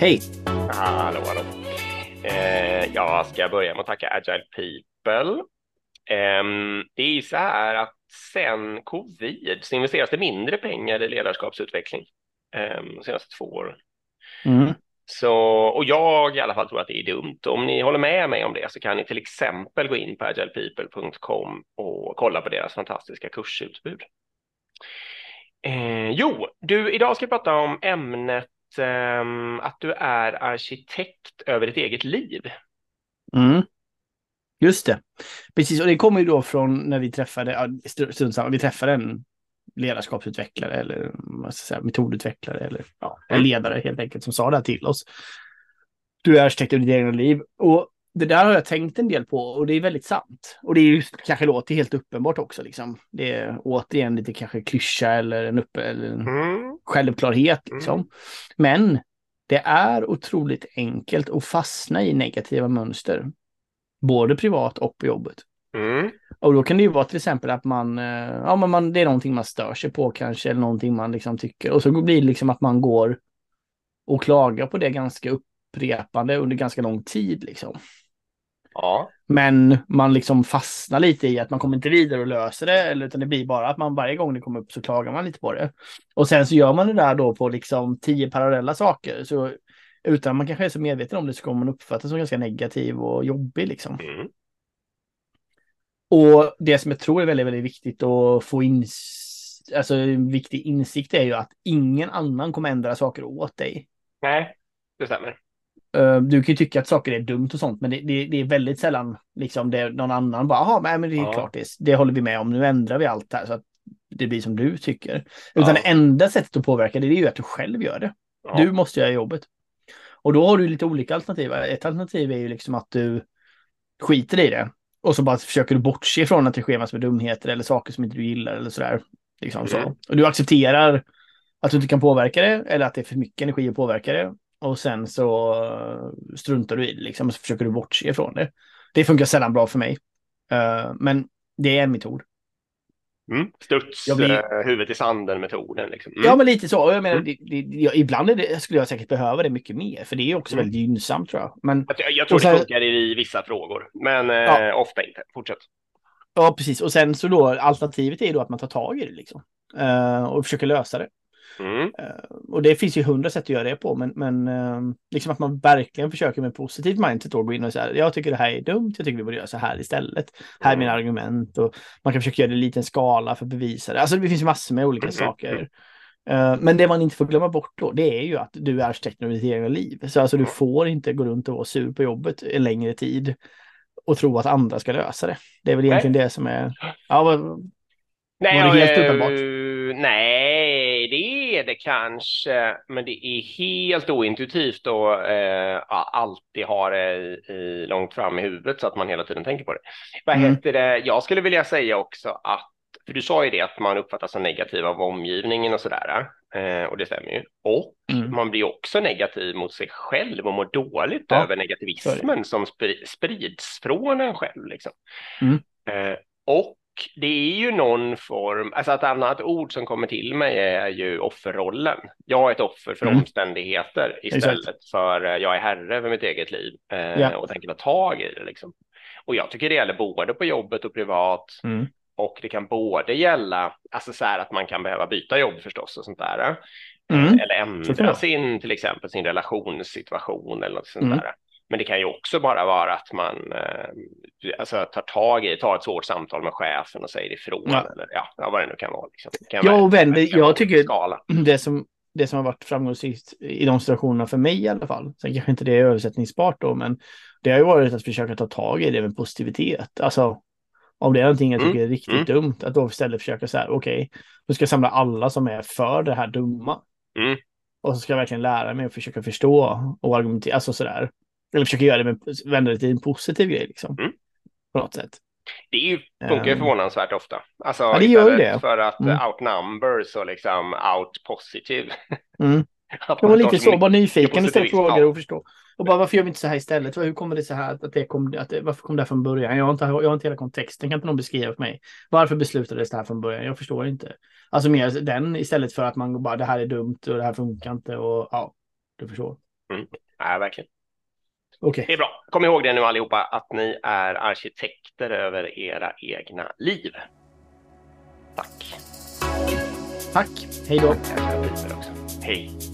Hej! Hallå, hallå. Eh, jag ska börja med att tacka Agile People. Eh, det är ju så här att sen covid så investeras det mindre pengar i ledarskapsutveckling eh, de senaste två åren. Mm. Så, och jag i alla fall tror att det är dumt. Om ni håller med mig om det så kan ni till exempel gå in på agilepeople.com och kolla på deras fantastiska kursutbud. Eh, jo, du, idag ska vi prata om ämnet att du är arkitekt över ditt eget liv. Mm. Just det. Precis, och det kommer ju då från när vi träffade, ja, strunt samma, vi träffade en ledarskapsutvecklare eller säga, metodutvecklare eller ja, en ledare helt enkelt som sa det här till oss. Du är arkitekt över ditt egna liv. Och det där har jag tänkt en del på och det är väldigt sant. Och det är ju kanske låter helt uppenbart också. Liksom. Det är återigen lite kanske klyscha eller en, uppe, eller en Mm. Självklarhet. Liksom. Mm. Men det är otroligt enkelt att fastna i negativa mönster. Både privat och på jobbet. Mm. Och då kan det ju vara till exempel att man, eh, ja men man, det är någonting man stör sig på kanske, eller någonting man liksom tycker. Och så blir det liksom att man går och klagar på det ganska upprepande under ganska lång tid liksom. Ja. Men man liksom fastnar lite i att man kommer inte vidare och löser det, eller utan det blir bara att man varje gång det kommer upp så klagar man lite på det. Och sen så gör man det där då på liksom tio parallella saker. Så utan att man kanske är så medveten om det så kommer man uppfattas som ganska negativ och jobbig liksom. Mm. Och det som jag tror är väldigt, väldigt viktigt att få in, alltså en viktig insikt är ju att ingen annan kommer ändra saker åt dig. Nej, det stämmer. Eh, Du kan ju tycka att saker är dumt och sånt, men det, det, det är väldigt sällan liksom det är någon annan bara, jaha, men det är Ja. klart, det, det håller vi med om, nu ändrar vi allt här så att det blir som du tycker. Utan Ja. det enda sättet att påverka det, det är ju att du själv gör det. Ja. Du måste göra jobbet. Och då har du lite olika alternativ. Ett alternativ är ju liksom att du skiter i det. Och så bara försöker du bortse från att det sker massor med dumheter eller saker som inte du gillar eller sådär. Liksom Mm. så. Och du accepterar att du inte kan påverka det eller att det är för mycket energi att påverka det. Och sen så eh, struntar du i det liksom och så försöker du bortse från det. Det funkar sällan bra för mig. Eh, men det är en metod. Mm. Studs, Jag blir- eh, huvudet i sanden-metoden. Liksom. Mm. Ja, men lite så. Och Jag menar, Mm. det, det, ja, ibland det, skulle jag säkert behöva det mycket mer, för det är också Mm. väldigt gynnsamt tror jag. Men Jag, jag tror sen- det funkar i vissa frågor, men eh, Ja. ofta inte. Fortsätt. Ja, precis. Och sen så då alternativet är då att man tar tag i det liksom. Eh, och försöker lösa det. Mm. Eh, och det finns ju hundra sätt att göra det på, men, men eh, liksom att man verkligen försöker med positivt mindset då gå in och säga jag tycker det här är dumt, jag tycker vi borde göra så här istället. Här är mina Mm. argument och man kan försöka göra det i liten skala för att bevisa det. Alltså det finns massor med olika Mhm. saker. Eh, men det man inte får glömma bort då, det är ju att du är arkitekten över ditt egna liv. Så alltså du får inte gå runt och vara sur på jobbet en längre tid och tro att andra ska lösa det. Det är väl egentligen det som är... Ja, vad, Nej, Var det helt eh, uppenbart? nej, det är det kanske, men det är helt ointuitivt att eh, alltid ha det i, i långt fram i huvudet så att man hela tiden tänker på det. Vad Mm. heter det? Jag skulle vilja säga också att, för du sa ju det att man uppfattas som negativ av omgivningen och sådär, eh, och det stämmer ju. Och mm, man blir också negativ mot sig själv och mår dåligt Ja, över negativismen som spri- sprids från en själv. Liksom. Mm. Eh, och det är ju någon form, alltså ett annat ord som kommer till mig är ju offerrollen. Jag är ett offer för Mm. omständigheter istället för eh, jag är herre över mitt eget liv eh, Ja. och tänker ta tag i det. Liksom. Och jag tycker det gäller både på jobbet och privat. mm, Och det kan både gälla, alltså så här att man kan behöva byta jobb förstås och sånt där. Mm. Eh, Eller ändra sin, till exempel sin relationssituation eller något sånt Mm. där. Men det kan ju också bara vara att man eh, alltså, tar tag i, tar ett svårt samtal med chefen och säger ifrån. Ja. Eller ja, vad det nu kan vara. Liksom. Kan Ja, och vänder- vara jag tycker- Skala. det som, det som har varit framgångsrikt i de situationerna för mig i alla fall. Sen kanske inte det är översättningsbart då, men det har ju varit att försöka ta tag i det med positivitet. Alltså, om det är någonting jag Mm, tycker är riktigt mm. dumt, att då istället försöka så här, okej, nu ska jag samla alla som är för det här dumma. Mm. Och så ska jag verkligen lära mig och försöka förstå och argumentera, alltså sådär. Eller försöka göra det med, vända det till en positiv grej liksom. Mm. På något sätt. Det är ju, funkar ju Ehm. förvånansvärt ofta. Alltså, Ja, det gör ju det. För att Mm. mm. outnumber så liksom out positive. Mm. Jag var lite så bara nyfiken och ställa frågor och förstå. Och bara varför gör vi inte så här istället? Hur kommer det så här? Att det kom, att det, varför kom det här från början? Jag har, inte, jag har inte hela kontexten. Kan inte någon beskriva för mig? Varför beslutades det här från början? Jag förstår inte. Alltså mer den istället för att man bara det här är dumt och det här funkar inte och ja, du förstår. Mm. Ja, verkligen. Okej. Det är bra. Kom ihåg det nu allihopa, att ni är arkitekter över era egna liv. Tack. Tack. Hej då. Hej.